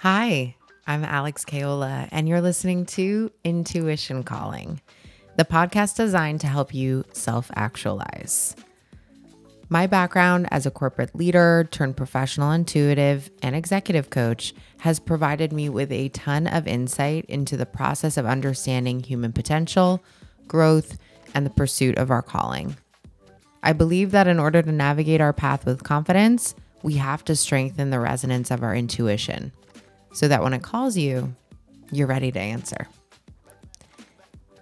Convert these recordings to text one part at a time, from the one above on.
Hi, I'm Alex Kayola, and you're listening to Intuition Calling, the podcast designed to help you self actualize. My background as a corporate leader turned professional intuitive and executive coach has provided me with a ton of insight into the process of understanding human potential, growth, and the pursuit of our calling. I believe that in order to navigate our path with confidence, we have to strengthen the resonance of our intuition so that when it calls you, you're ready to answer.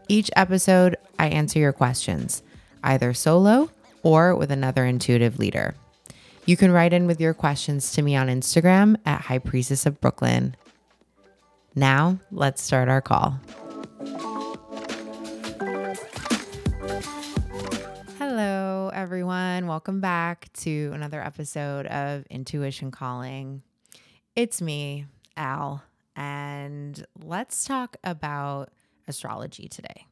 Each episode, I answer your questions, either solo or with another intuitive leader. You can write in with your questions to me on Instagram at High Priestess of Brooklyn. Now, let's start our call. Hello, everyone. Welcome back to another episode of Intuition Calling. It's me, Al, and let's talk about astrology today.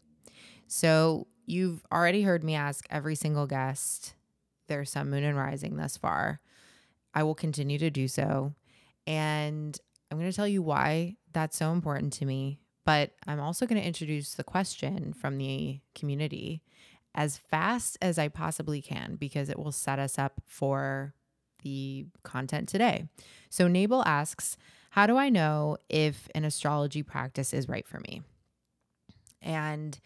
So, you've already heard me ask every single guest their sun, moon, and rising thus far. I will continue to do so. And I'm going to tell you why that's so important to me. But I'm also going to introduce the question from the community as fast as I possibly can because it will set us up for the content today. So, Nabel asks, How do I know if an astrology practice is right for me? And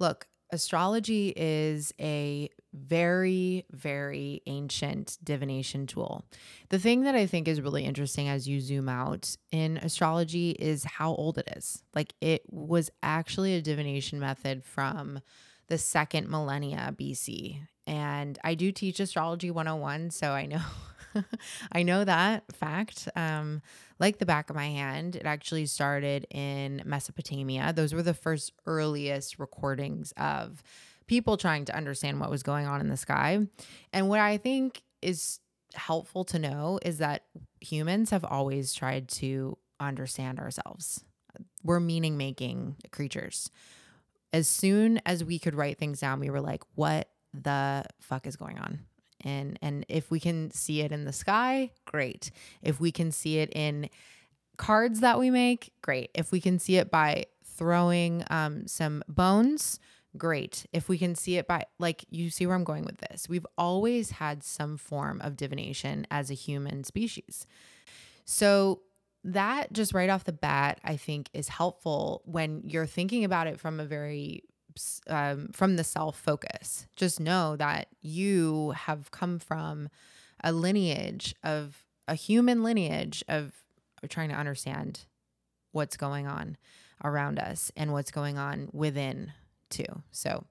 look, astrology is a very, very ancient divination tool. The thing that I think is really interesting as you zoom out in astrology is how old it is. Like, it was actually a divination method from the second millennia BC. And I do teach astrology 101, so I know I know that fact. Um, like the back of my hand, it actually started in Mesopotamia. Those were the first earliest recordings of people trying to understand what was going on in the sky. And what I think is helpful to know is that humans have always tried to understand ourselves. We're meaning making creatures. As soon as we could write things down, we were like, what the fuck is going on? And and if we can see it in the sky, great. If we can see it in cards that we make, great. If we can see it by throwing um, some bones, great. If we can see it by, like, you see where I'm going with this. We've always had some form of divination as a human species. So, that just right off the bat, I think is helpful when you're thinking about it from a very um, from the self focus. Just know that you have come from a lineage of a human lineage of, of trying to understand what's going on around us and what's going on within too. So,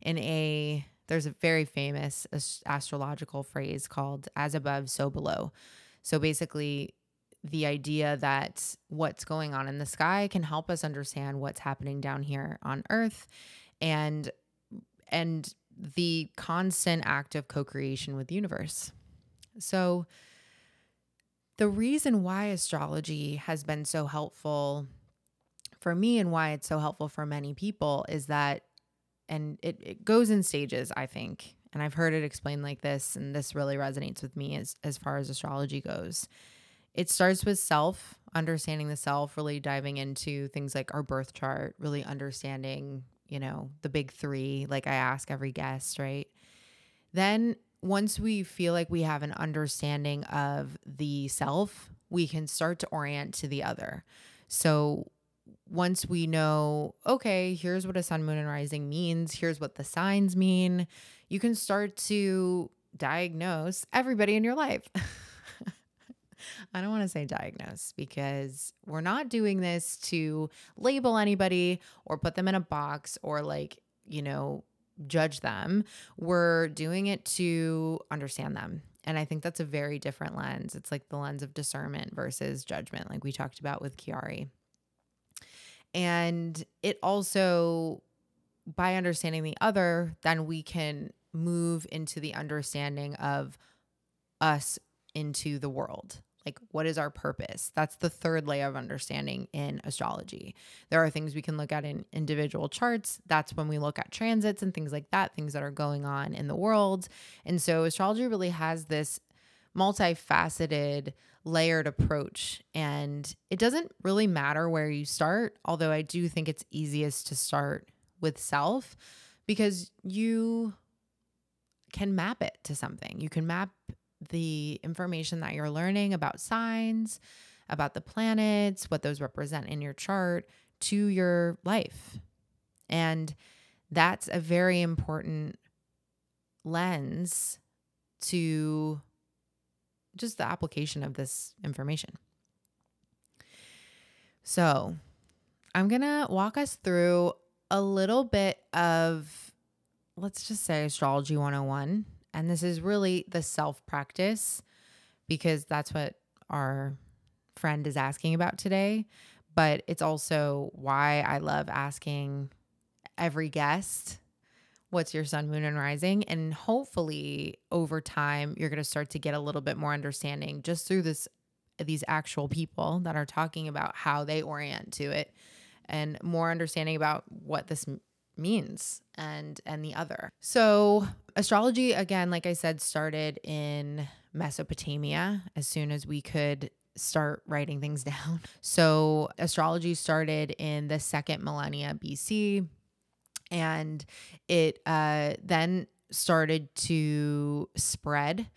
in a there's a very famous astrological phrase called as above so below. So basically the idea that what's going on in the sky can help us understand what's happening down here on earth and and the constant act of co-creation with the universe. So the reason why astrology has been so helpful for me and why it's so helpful for many people is that and it, it goes in stages, I think. And I've heard it explained like this, and this really resonates with me as, as far as astrology goes. It starts with self, understanding the self, really diving into things like our birth chart, really understanding you know, the big three, like I ask every guest, right? Then once we feel like we have an understanding of the self, we can start to orient to the other. So once we know, okay, here's what a sun, moon, and rising means, here's what the signs mean, you can start to diagnose everybody in your life. I don't want to say diagnose because we're not doing this to label anybody or put them in a box or like, you know, judge them. We're doing it to understand them. And I think that's a very different lens. It's like the lens of discernment versus judgment, like we talked about with Chiari. And it also, by understanding the other, then we can move into the understanding of us into the world like what is our purpose that's the third layer of understanding in astrology there are things we can look at in individual charts that's when we look at transits and things like that things that are going on in the world and so astrology really has this multifaceted, layered approach. And it doesn't really matter where you start, although I do think it's easiest to start with self because you can map it to something. You can map the information that you're learning about signs, about the planets, what those represent in your chart to your life. And that's a very important lens to just the application of this information. So, I'm going to walk us through a little bit of, let's just say, astrology 101. And this is really the self practice because that's what our friend is asking about today. But it's also why I love asking every guest what's your sun, moon, and rising. And hopefully over time, you're going to start to get a little bit more understanding just through this these actual people that are talking about how they orient to it and more understanding about what this means and and the other. So, astrology again like I said started in Mesopotamia as soon as we could start writing things down. So, astrology started in the second millennia BC and it uh, then started to spread.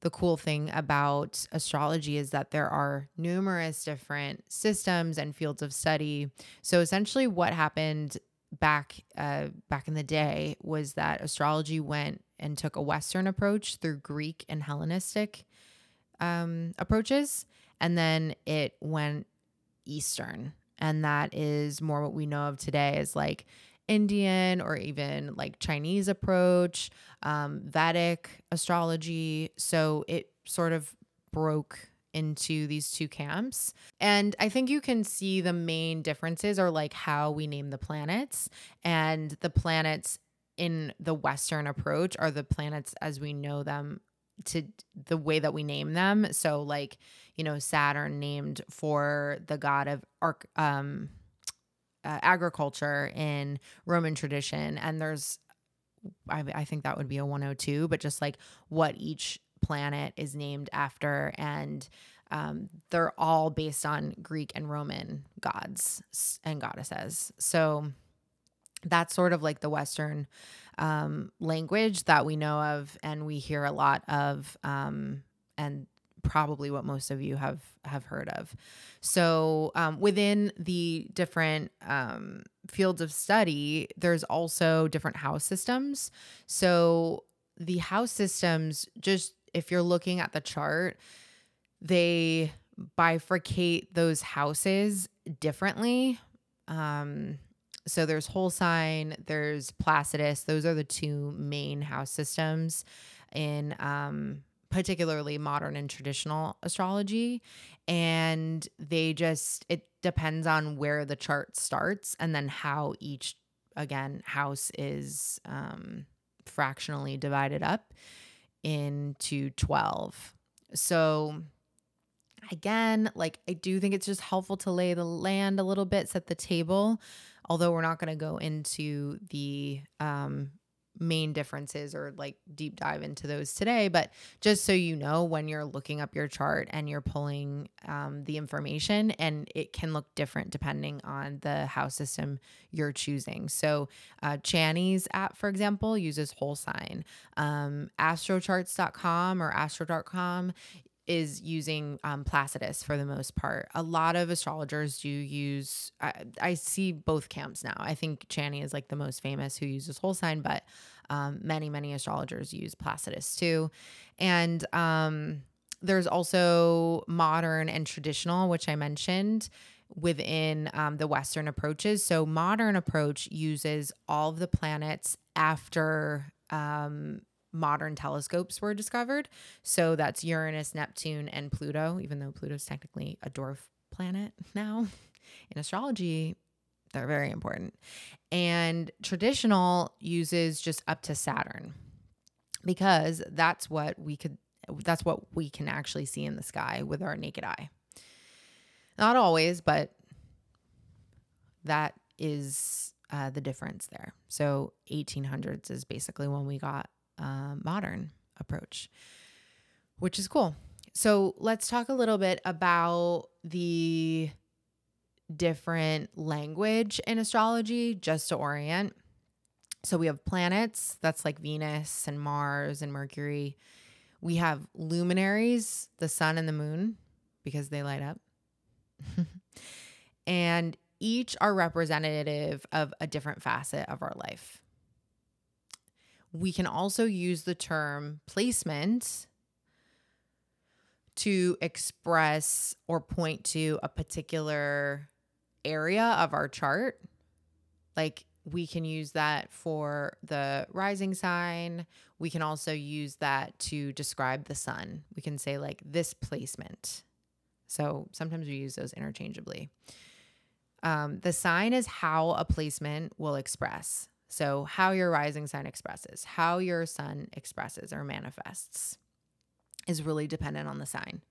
The cool thing about astrology is that there are numerous different systems and fields of study. So essentially, what happened back uh, back in the day was that astrology went and took a Western approach through Greek and Hellenistic um, approaches, and then it went Eastern, and that is more what we know of today as like Indian or even like Chinese approach, um, Vedic astrology. So it sort of broke into these two camps. And I think you can see the main differences are like how we name the planets and the planets in the Western approach are the planets as we know them to the way that we name them. So like, you know, Saturn named for the god of arc um uh, agriculture in Roman tradition, and there's, I, I think that would be a 102, but just like what each planet is named after, and um, they're all based on Greek and Roman gods and goddesses. So that's sort of like the Western um, language that we know of and we hear a lot of. Um, and probably what most of you have have heard of. So um, within the different um, fields of study, there's also different house systems. So the house systems, just if you're looking at the chart, they bifurcate those houses differently. Um, so there's whole sign, there's Placidus. Those are the two main house systems in um, particularly modern and traditional astrology. And they just, it depends on where the chart starts and then how each, again, house is um, fractionally divided up into 12. So, again, like I do think it's just helpful to lay the land a little bit, set the table. Although we're not going to go into the um, main differences or like deep dive into those today. But just so you know, when you're looking up your chart and you're pulling um, the information, and it can look different depending on the house system you're choosing. So, uh, Chani's app, for example, uses whole sign. Um, astrocharts.com or astro.com is using um, Placidus for the most part. A lot of astrologers do use, I, I, see both camps now. I think Chani is like the most famous who uses whole sign, but um, many, many astrologers use Placidus too. And um, there's also modern and traditional, which I mentioned within um, the Western approaches. So, modern approach uses all of the planets after um, modern telescopes were discovered. So that's Uranus, Neptune, and Pluto, even though Pluto's technically a dwarf planet now. In astrology, they're very important. And traditional uses just up to Saturn because that's what we could that's what we can actually see in the sky with our naked eye. Not always, but that is uh, the difference there. So 1800s is basically when we got uh, modern approach. which is cool. So let's talk a little bit about the different language in astrology just to orient. So we have planets, that's like Venus and Mars and Mercury. We have luminaries, the sun and the moon, because they light up. and each are representative of a different facet of our life. We can also use the term placement to express or point to a particular area of our chart. Like we can use that for the rising sign. We can also use that to describe the sun. We can say, like, this placement. So sometimes we use those interchangeably. Um, the sign is how a placement will express. So, how your rising sign expresses, how your sun expresses or manifests is really dependent on the sign.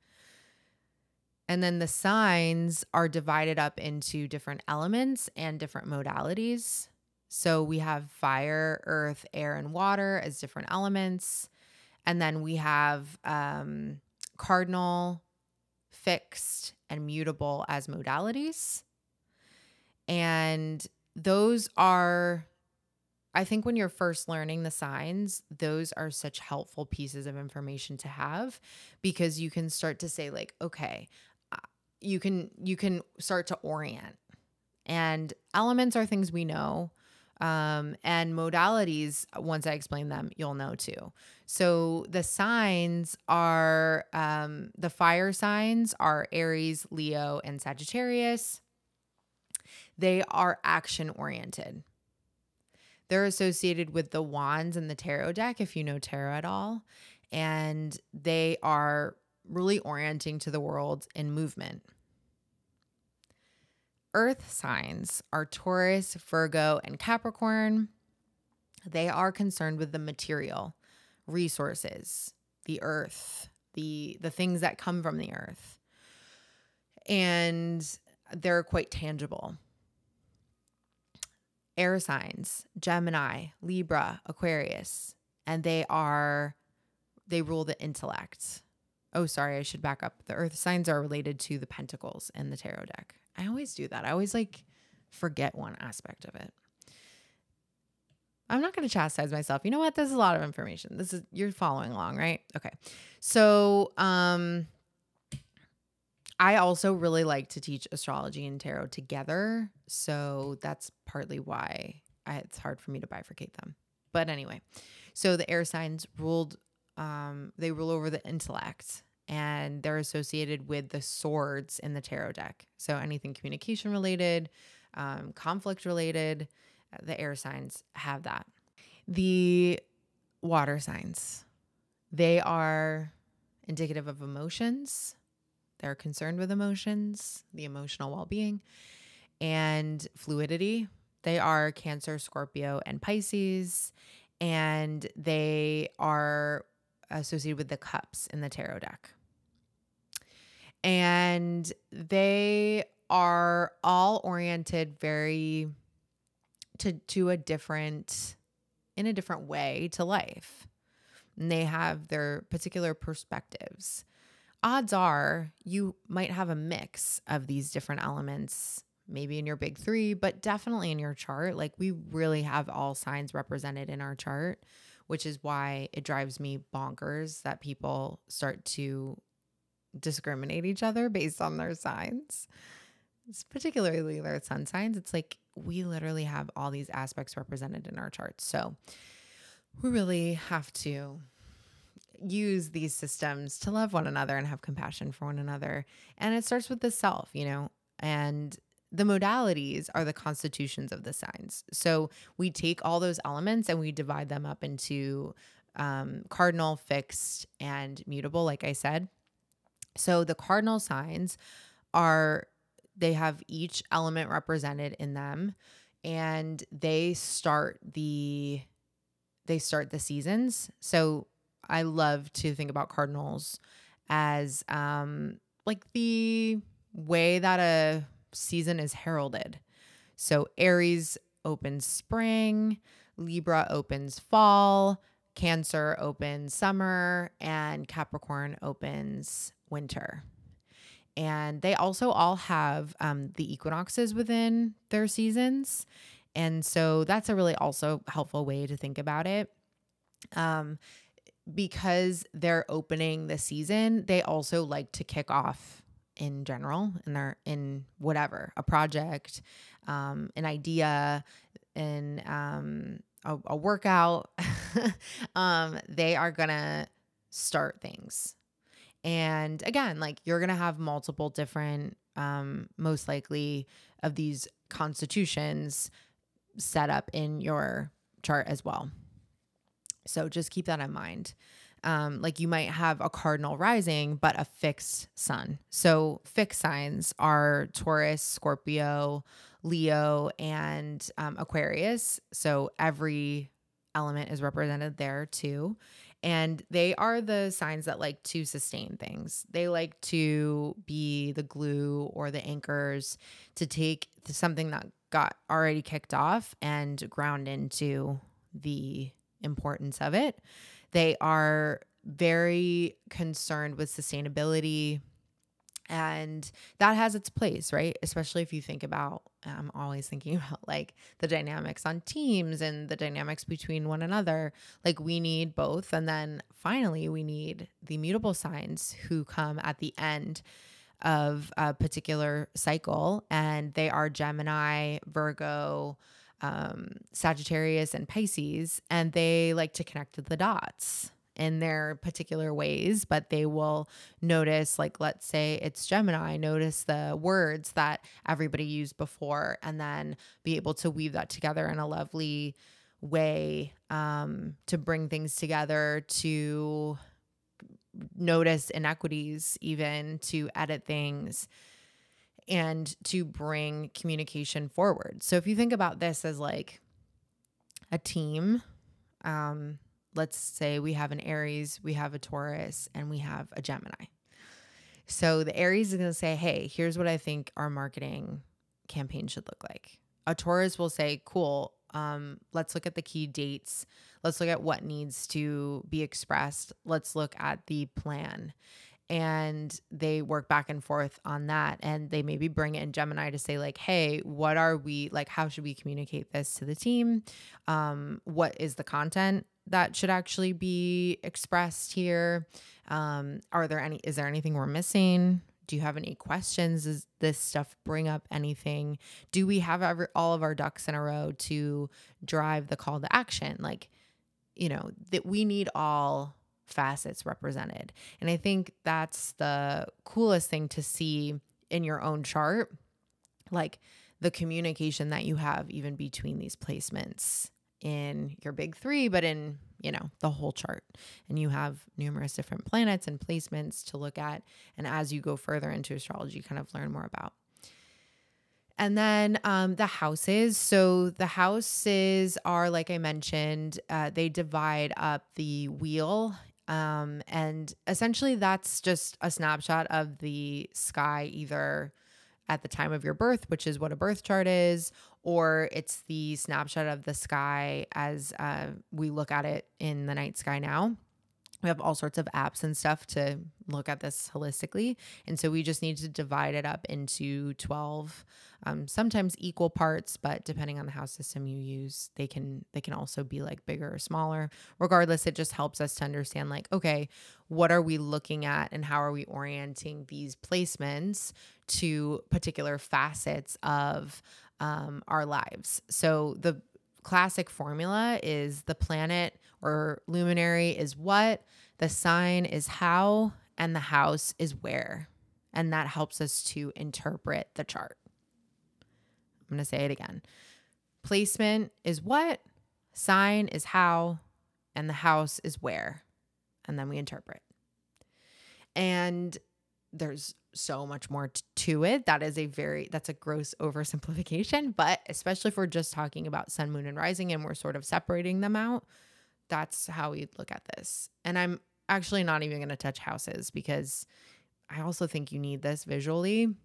And then the signs are divided up into different elements and different modalities. So we have fire, earth, air, and water as different elements. And then we have um, cardinal, fixed, and mutable as modalities. And those are I think when you're first learning the signs, those are such helpful pieces of information to have because you can start to say like, okay, uh, you can you can start to orient. And elements are things we know. Um, and modalities, once I explain them, you'll know too. So the signs are um, the fire signs are Aries, Leo, and Sagittarius. They are action oriented. They're associated with the wands and the tarot deck, if you know tarot at all. And they are really orienting to the world in movement. Earth signs are Taurus, Virgo, and Capricorn. They are concerned with the material, resources, the earth, the the things that come from the earth. And they're quite tangible air signs Gemini, Libra, Aquarius, and they are, they rule the intellect. Oh, sorry, I should back up. The earth signs are related to the pentacles in the tarot deck. I always do that. I always like forget one aspect of it. I'm not going to chastise myself. You know what? This is a lot of information. This is you're following along, right? Okay. So, um I also really like to teach astrology and tarot together. So that's partly why I, it's hard for me to bifurcate them. But anyway, so the air signs ruled, um, they rule over the intellect and they're associated with the swords in the tarot deck. So anything communication related, um, conflict related, uh, the air signs have that. The water signs, they are indicative of emotions they're concerned with emotions, the emotional well being, and fluidity. They are Cancer, Scorpio, and Pisces, and they are associated with the cups in the tarot deck. And they are all oriented very to to a different in a different way to life. And they have their particular perspectives odds are you might have a mix of these different elements maybe in your big three, but definitely in your chart. Like we really have all signs represented in our chart, which is why it drives me bonkers that people start to discriminate each other based on their signs. It's particularly their sun signs. It's like we literally have all these aspects represented in our charts. So we really have to use these systems to love one another and have compassion for one another. And it starts with the self, you know, and the modalities are the constitutions of the signs. So we take all those elements and we divide them up into um, cardinal, fixed, and mutable, like I said. So the cardinal signs are, they have each element represented in them and they start the they start the seasons. So I love to think about cardinals as um, like the way that a season is heralded. So Aries opens spring, Libra opens fall, Cancer opens summer, and Capricorn opens winter. And they also all have um, the equinoxes within their seasons. And so that's a really also helpful way to think about it. Um, because they're opening the season, they also like to kick off in general in their in whatever a project, um, an idea, in um, a, a workout. um, they are gonna start things, and again, like you're gonna have multiple different, um, most likely of these constitutions set up in your chart as well. So just keep that in mind. Um, like you might have a cardinal rising, but a fixed sun. So fixed signs are Taurus, Scorpio, Leo, and um, Aquarius. So every element is represented there too. And they are the signs that like to sustain things. They like to be the glue or the anchors to take something that got already kicked off and ground into the importance of it. They are very concerned with sustainability and that has its place, right? Especially if you think about, I'm always thinking about like the dynamics on teams and the dynamics between one another. Like we need both. And then finally, we need the mutable signs who come at the end of a particular cycle, and they are Gemini, Virgo, um, Sagittarius, and Pisces, and they like to connect the dots in their particular ways, but they will notice, like, let's say it's Gemini, notice the words that everybody used before, and then be able to weave that together in a lovely way um, to bring things together, to notice inequities, even to edit things and to bring communication forward. So if you think about this as like a team, um, let's say we have an Aries, we have a Taurus, and we have a Gemini. So the Aries is going to say, hey, here's what I think our marketing campaign should look like. A Taurus will say, cool, um, let's look at the key dates. Let's look at what needs to be expressed. Let's look at the plan and they work back and forth on that and they maybe bring in gemini to say like hey what are we like how should we communicate this to the team? Um, what is the content that should actually be expressed here? Um, are there any is there anything we're missing? Do you have any questions? Does this stuff bring up anything? Do we have every, all of our ducks in a row to drive the call to action? Like you know that we need all facets represented. And I think that's the coolest thing to see in your own chart, like the communication that you have even between these placements in your big three, but in, you know, the whole chart. And you have numerous different planets and placements to look at. And as you go further into astrology, kind of learn more about. And then um, the houses. So the houses are, like I mentioned, uh, they divide up the wheel um, and essentially, that's just a snapshot of the sky, either at the time of your birth, which is what a birth chart is, or it's the snapshot of the sky as uh, we look at it in the night sky now. We have all sorts of apps and stuff to look at this holistically. And so we just need to divide it up into 12, um, sometimes equal parts, but depending on the house system you use, they can they can also be like bigger or smaller. Regardless, it just helps us to understand like, okay, what are we looking at and how are we orienting these placements to particular facets of um, our lives. So the classic formula is the planet or luminary is what, the sign is how, and the house is where. And that helps us to interpret the chart. I'm going to say it again. Placement is what, sign is how, and the house is where. And then we interpret. And there's so much more to it. That is a very that's a gross oversimplification, but especially if we're just talking about sun, moon and rising and we're sort of separating them out, that's how we look at this. And I'm actually not even going to touch houses because I also think you need this visually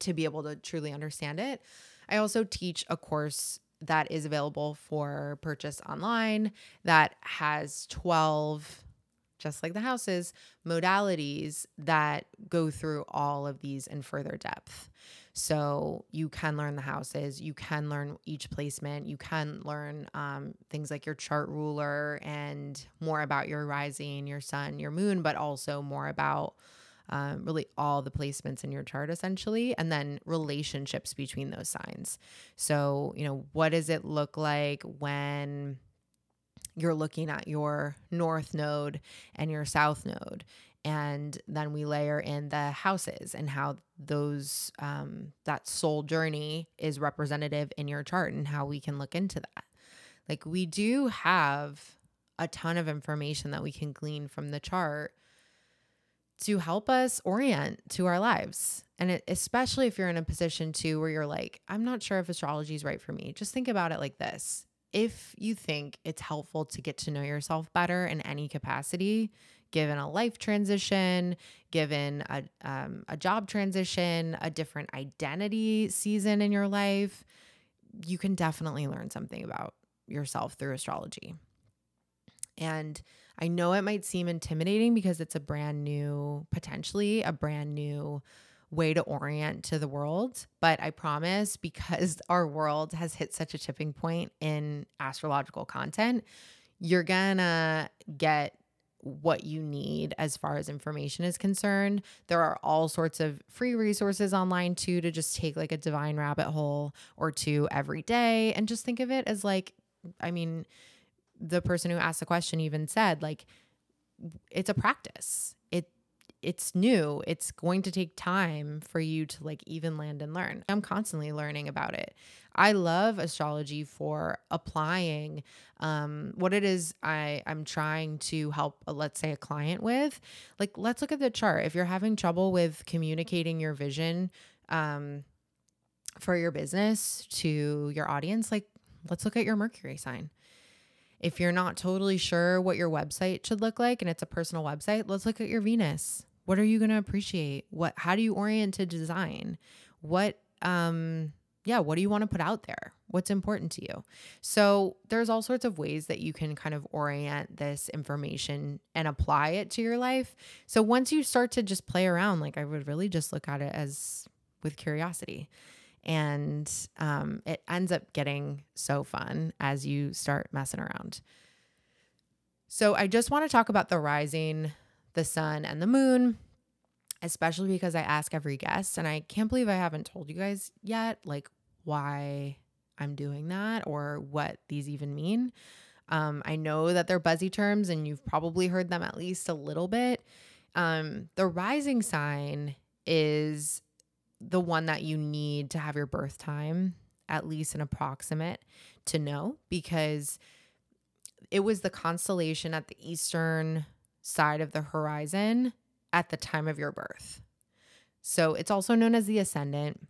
to be able to truly understand it. I also teach a course that is available for purchase online that has 12 just like the houses modalities that go through all of these in further depth so you can learn the houses you can learn each placement you can learn um, things like your chart ruler and more about your rising your sun your moon but also more about um, really all the placements in your chart essentially, and then relationships between those signs. So, you know, what does it look like when you're looking at your north node and your south node? And then we layer in the houses and how those, um, that soul journey is representative in your chart and how we can look into that. Like, we do have a ton of information that we can glean from the chart to help us orient to our lives. And it, especially if you're in a position too where you're like, I'm not sure if astrology is right for me. Just think about it like this. If you think it's helpful to get to know yourself better in any capacity, given a life transition, given a, um, a job transition, a different identity season in your life, you can definitely learn something about yourself through astrology. And I know it might seem intimidating because it's a brand new, potentially a brand new way to orient to the world. But I promise, because our world has hit such a tipping point in astrological content, you're gonna get what you need as far as information is concerned. There are all sorts of free resources online too to just take like a divine rabbit hole or two every day and just think of it as like, I mean, the person who asked the question even said like it's a practice it's new it's going to take time for you to like even land and learn. I'm constantly learning about it. I love astrology for applying um, what it is i i'm trying to help uh, let's say a client with. Like let's look at the chart. If you're having trouble with communicating your vision um, for your business to your audience like let's look at your mercury sign if you're not totally sure what your website should look like and it's a personal website, let's look at your Venus. What are you going to appreciate? What how do you orient to design? What um yeah, what do you want to put out there? What's important to you? So, there's all sorts of ways that you can kind of orient this information and apply it to your life. So, once you start to just play around, like I would really just look at it as with curiosity and um, it ends up getting so fun as you start messing around. So, I just want to talk about the rising, the sun, and the moon, especially because I ask every guest, and I can't believe I haven't told you guys yet, like why I'm doing that or what these even mean. Um, I know that they're buzzy terms, and you've probably heard them at least a little bit. Um, the rising sign is the one that you need to have your birth time, at least an approximate, to know because it was the constellation at the eastern side of the horizon at the time of your birth. So it's also known as the ascendant.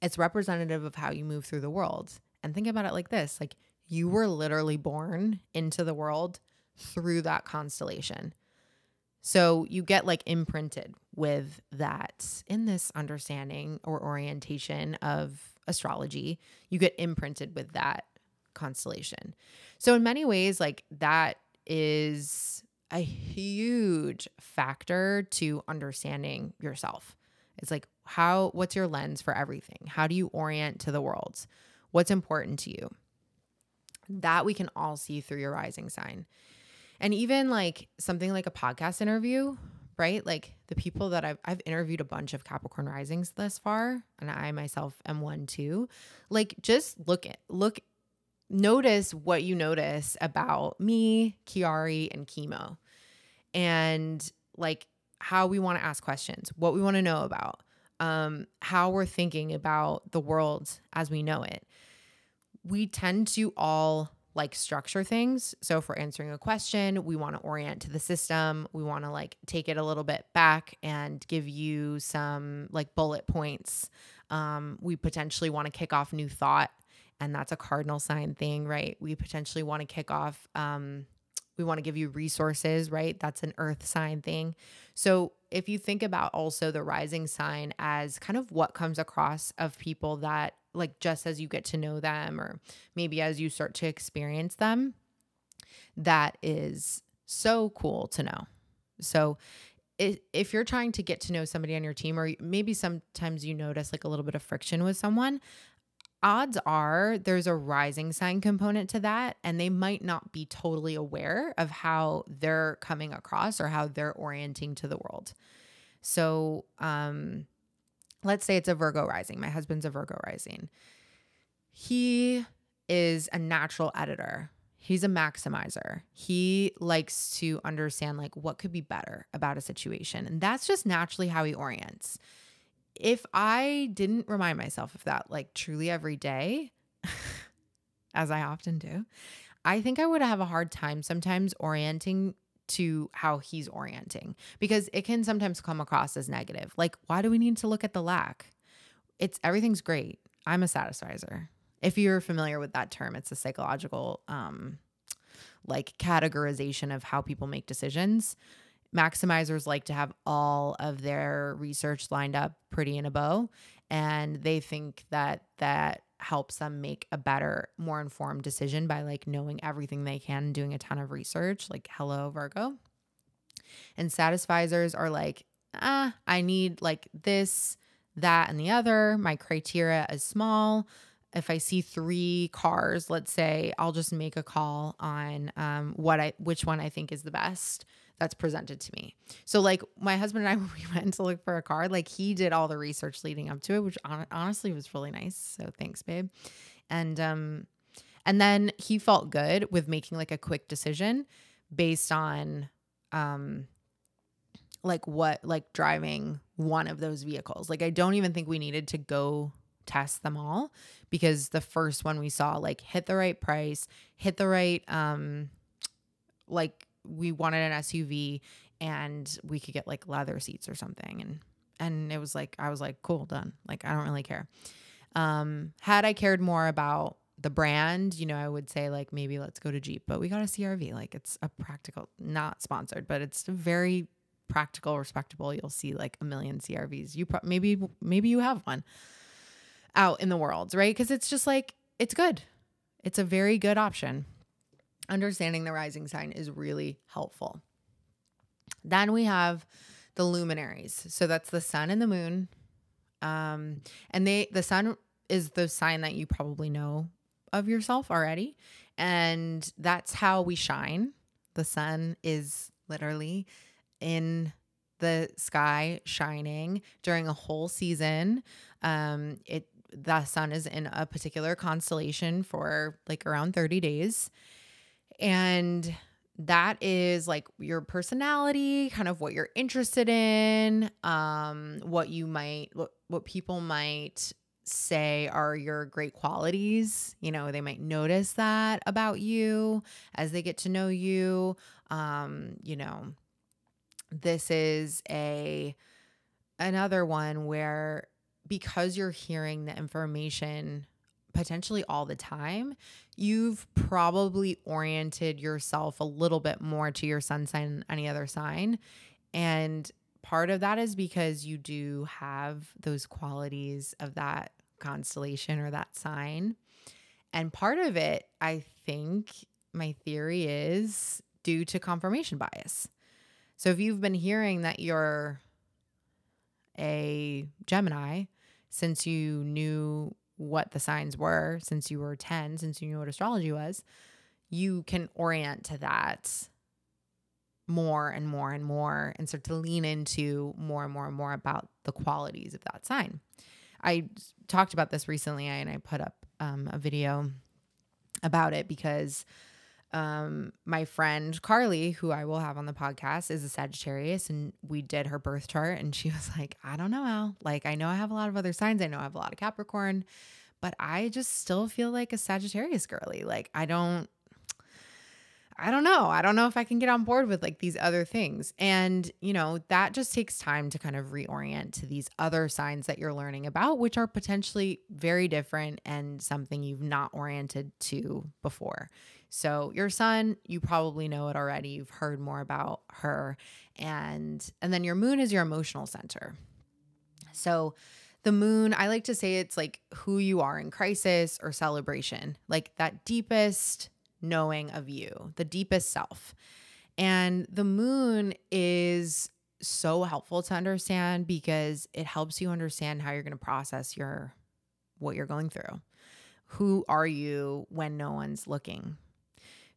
It's representative of how you move through the world. And think about it like this like you were literally born into the world through that constellation. So you get like imprinted with that in this understanding or orientation of astrology. You get imprinted with that constellation. So, in many ways, like that is a huge factor to understanding yourself. It's like, how, what's your lens for everything? How do you orient to the world? What's important to you? That we can all see through your rising sign. And even like something like a podcast interview, right? Like the people that I've I've interviewed a bunch of Capricorn risings thus far, and I myself am one too. Like just look at look notice what you notice about me, Kiari, and Chemo. And like how we want to ask questions, what we want to know about, um, how we're thinking about the world as we know it. We tend to all like structure things. So for answering a question, we want to orient to the system. We want to like take it a little bit back and give you some like bullet points. Um, we potentially want to kick off new thought, and that's a cardinal sign thing, right? We potentially want to kick off. Um, we want to give you resources, right? That's an earth sign thing. So if you think about also the rising sign as kind of what comes across of people that like just as you get to know them or maybe as you start to experience them that is so cool to know. So if you're trying to get to know somebody on your team or maybe sometimes you notice like a little bit of friction with someone odds are there's a rising sign component to that and they might not be totally aware of how they're coming across or how they're orienting to the world. So um let's say it's a virgo rising. My husband's a virgo rising. He is a natural editor. He's a maximizer. He likes to understand like what could be better about a situation. And that's just naturally how he orients. If I didn't remind myself of that like truly every day, as I often do, I think I would have a hard time sometimes orienting to how he's orienting because it can sometimes come across as negative. Like, why do we need to look at the lack? It's everything's great. I'm a satisficer. If you're familiar with that term, it's a psychological um like categorization of how people make decisions maximizers like to have all of their research lined up pretty in a bow and they think that that helps them make a better more informed decision by like knowing everything they can doing a ton of research like hello virgo. And satisficers are like ah i need like this that and the other. My criteria is small. If I see three cars, let's say, I'll just make a call on um, what I which one I think is the best that's presented to me. So like my husband and I when we went to look for a car, like he did all the research leading up to it, which on- honestly was really nice. So thanks, babe. And um and then he felt good with making like a quick decision based on um like what like driving one of those vehicles. Like I don't even think we needed to go test them all because the first one we saw like hit the right price, hit the right um like we wanted an SUV and we could get like leather seats or something. And and it was like I was like cool done. Like I don't really care. Um had I cared more about the brand you know I would say like maybe let's go to Jeep but we got a CRV like it's a practical not sponsored but it's very practical respectable. You'll see like a million CRVs you pro- maybe maybe you have one out in the world right? Because it's just like it's good. It's a very good option understanding the rising sign is really helpful. Then we have the luminaries. So that's the sun and the moon. Um, and they the sun is the sign that you probably know of yourself already. And that's how we shine. The sun is literally in the sky shining during a whole season. Um, it the sun is in a particular constellation for like around 30 days. And that is like your personality, kind of what you're interested in, um, what you might, what, what people might say are your great qualities. You know, they might notice that about you as they get to know you. Um, you know, this is a another one where because you're hearing the information potentially all the time, you've probably oriented yourself a little bit more to your sun sign than any other sign. And part of that is because you do have those qualities of that constellation or that sign. And part of it, I think, my theory is due to confirmation bias. So if you've been hearing that you're a Gemini since you knew what the signs were since you were 10, since you knew what astrology was, you can orient to that more and more and more and start to lean into more and more and more about the qualities of that sign. I talked about this recently and I put up um, a video about it because um, my friend Carly, who I will have on the podcast, is a Sagittarius, and we did her birth chart, and she was like, "I don't know, Al. Like, I know I have a lot of other signs. I know I have a lot of Capricorn, but I just still feel like a Sagittarius girly. Like, I don't." I don't know. I don't know if I can get on board with like these other things. And, you know, that just takes time to kind of reorient to these other signs that you're learning about, which are potentially very different and something you've not oriented to before. So your sun, you probably know it already. You've heard more about her. And and then your moon is your emotional center. So the moon, I like to say it's like who you are in crisis or celebration, like that deepest knowing of you, the deepest self. And the moon is so helpful to understand because it helps you understand how you're going to process your what you're going through. Who are you when no one's looking?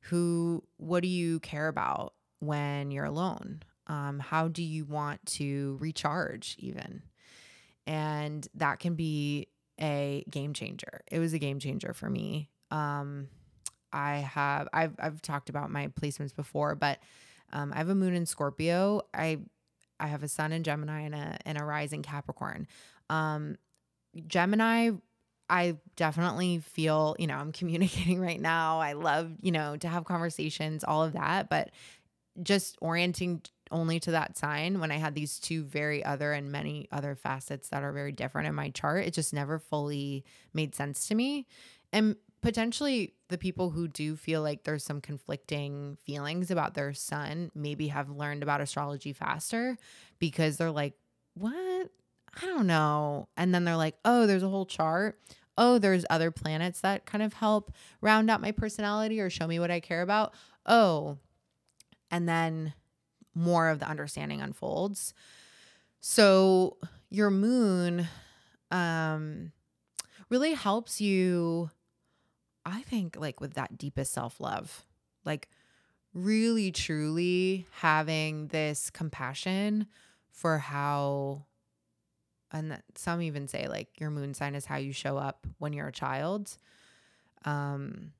Who what do you care about when you're alone? Um, how do you want to recharge even? And that can be a game changer. It was a game changer for me. Um, I have I've I've talked about my placements before, but um, I have a moon in Scorpio. I I have a sun in Gemini and a and a rising Capricorn. Um, Gemini, I definitely feel you know I'm communicating right now. I love you know to have conversations, all of that, but just orienting only to that sign when I had these two very other and many other facets that are very different in my chart, it just never fully made sense to me. And potentially the people who do feel like there's some conflicting feelings about their sun maybe have learned about astrology faster because they're like, what? I don't know. And then they're like, oh, there's a whole chart. Oh, there's other planets that kind of help round out my personality or show me what I care about. Oh, and then more of the understanding unfolds. So your moon um really helps you I think like with that deepest self love, like really truly having this compassion for how, and some even say like your moon sign is how you show up when you're a child. Um,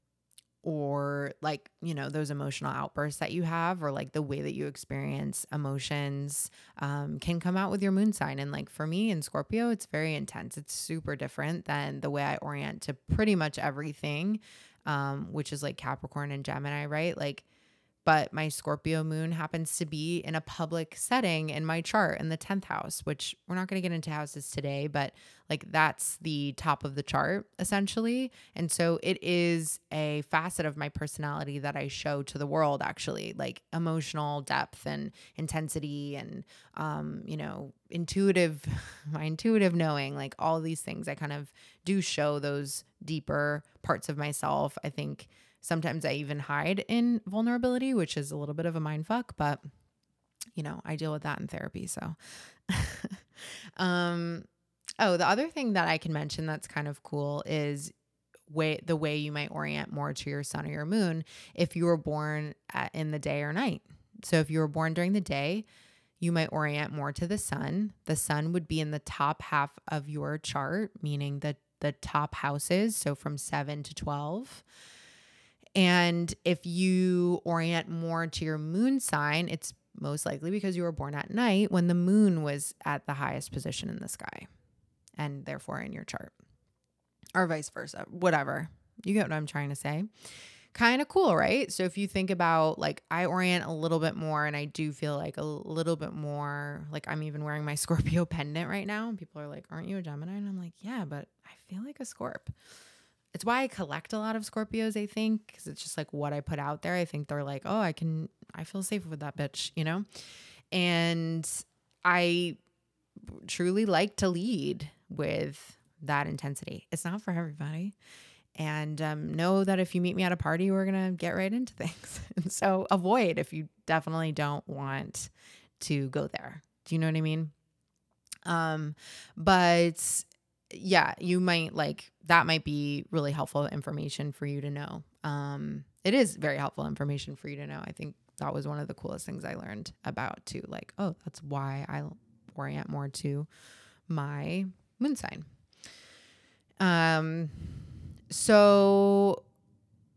or like you know those emotional outbursts that you have or like the way that you experience emotions um, can come out with your moon sign and like for me in scorpio it's very intense it's super different than the way i orient to pretty much everything um, which is like capricorn and gemini right like but my Scorpio moon happens to be in a public setting in my chart in the 10th house, which we're not going to get into houses today, but like that's the top of the chart essentially. And so it is a facet of my personality that I show to the world actually, like emotional depth and intensity and um, you know, intuitive my intuitive knowing, like all these things I kind of do show those deeper parts of myself. I think Sometimes I even hide in vulnerability, which is a little bit of a mind fuck, but you know, I deal with that in therapy. So, um, oh, the other thing that I can mention that's kind of cool is way the way you might orient more to your sun or your moon if you were born at, in the day or night. So, if you were born during the day, you might orient more to the sun. The sun would be in the top half of your chart, meaning the the top houses, so from 7 to 12. And if you orient more to your moon sign, it's most likely because you were born at night when the moon was at the highest position in the sky and therefore in your chart, or vice versa, whatever. You get what I'm trying to say. Kind of cool, right? So if you think about like I orient a little bit more and I do feel like a little bit more like I'm even wearing my Scorpio pendant right now and people are like, "Aren't you a Gemini?" And I'm like, "Yeah, but I feel like a Scorp." It's why I collect a lot of Scorpios, I think, because it's just like what I put out there. I think they're like, oh, I can, I feel safe with that bitch, you know? And I truly like to lead with that intensity. It's not for everybody. And um, know that if you meet me at a party, we're going to get right into things. and so avoid if you definitely don't want to go there. Do you know what I mean? Um, but yeah, you might like that might be really helpful information for you to know. Um, it is very helpful information for you to know. I think that was one of the coolest things I learned about too. Like, oh, that's why I orient more to my moon sign. Um, so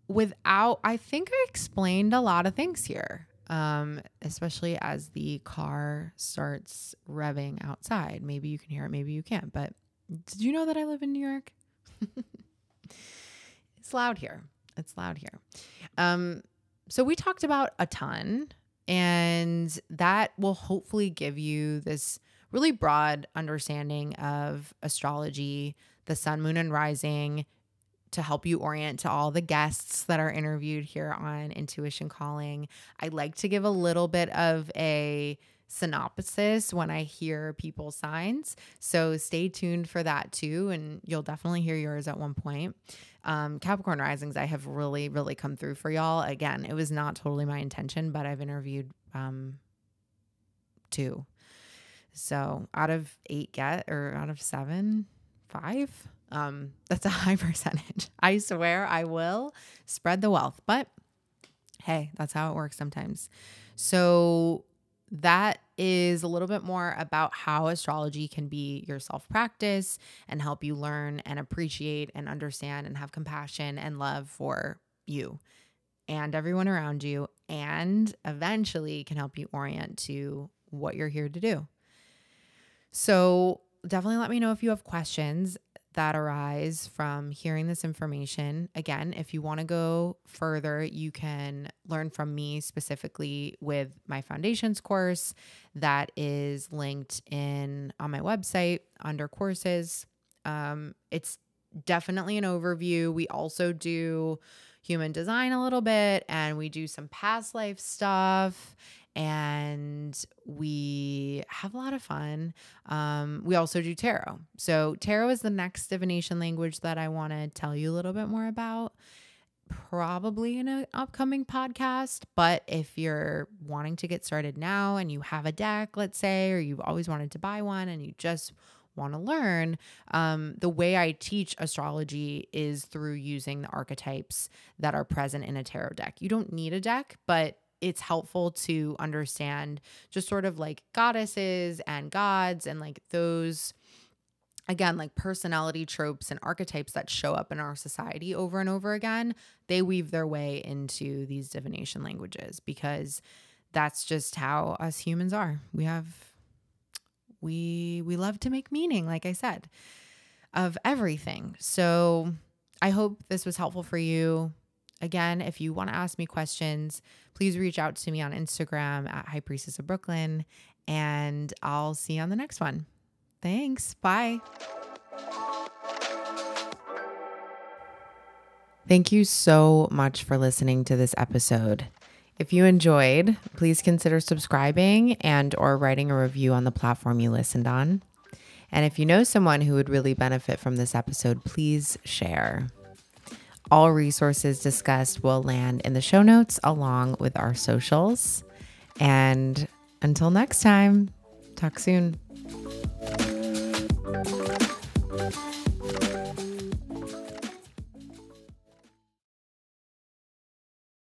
without, I think I explained a lot of things here. Um, especially as the car starts revving outside. Maybe you can hear it, maybe you can't, but did you know that I live in New York? it's loud here. It's loud here. Um, so we talked about a ton, and that will hopefully give you this really broad understanding of astrology, the sun, moon, and rising to help you orient to all the guests that are interviewed here on Intuition Calling. I like to give a little bit of a synopsis when I hear people's signs. So stay tuned for that too. And you'll definitely hear yours at one point. Um, Capricorn risings, I have really, really come through for y'all. Again, it was not totally my intention, but I've interviewed um, two. So out of eight get or out of seven, five. Um, that's a high percentage. I swear I will spread the wealth, but hey, that's how it works sometimes. So that is a little bit more about how astrology can be your self practice and help you learn and appreciate and understand and have compassion and love for you and everyone around you, and eventually can help you orient to what you're here to do. So, definitely let me know if you have questions that arise from hearing this information. Again, if you want to go further, you can learn from me specifically with my foundations course that is linked in on my website under courses. Um, it's definitely an overview. We also do human design a little bit and we do some past life stuff and we have a lot of fun. Um, we also do tarot. So, tarot is the next divination language that I want to tell you a little bit more about, probably in an upcoming podcast. But if you're wanting to get started now and you have a deck, let's say, or you've always wanted to buy one and you just want to learn, um, the way I teach astrology is through using the archetypes that are present in a tarot deck. You don't need a deck, but it's helpful to understand just sort of like goddesses and gods and like those again like personality tropes and archetypes that show up in our society over and over again they weave their way into these divination languages because that's just how us humans are. We have we we love to make meaning like i said of everything. So i hope this was helpful for you Again, if you want to ask me questions, please reach out to me on Instagram at High Priestess of Brooklyn, and I'll see you on the next one. Thanks. Bye. Thank you so much for listening to this episode. If you enjoyed, please consider subscribing and or writing a review on the platform you listened on. And if you know someone who would really benefit from this episode, please share. All resources discussed will land in the show notes along with our socials. And until next time, talk soon.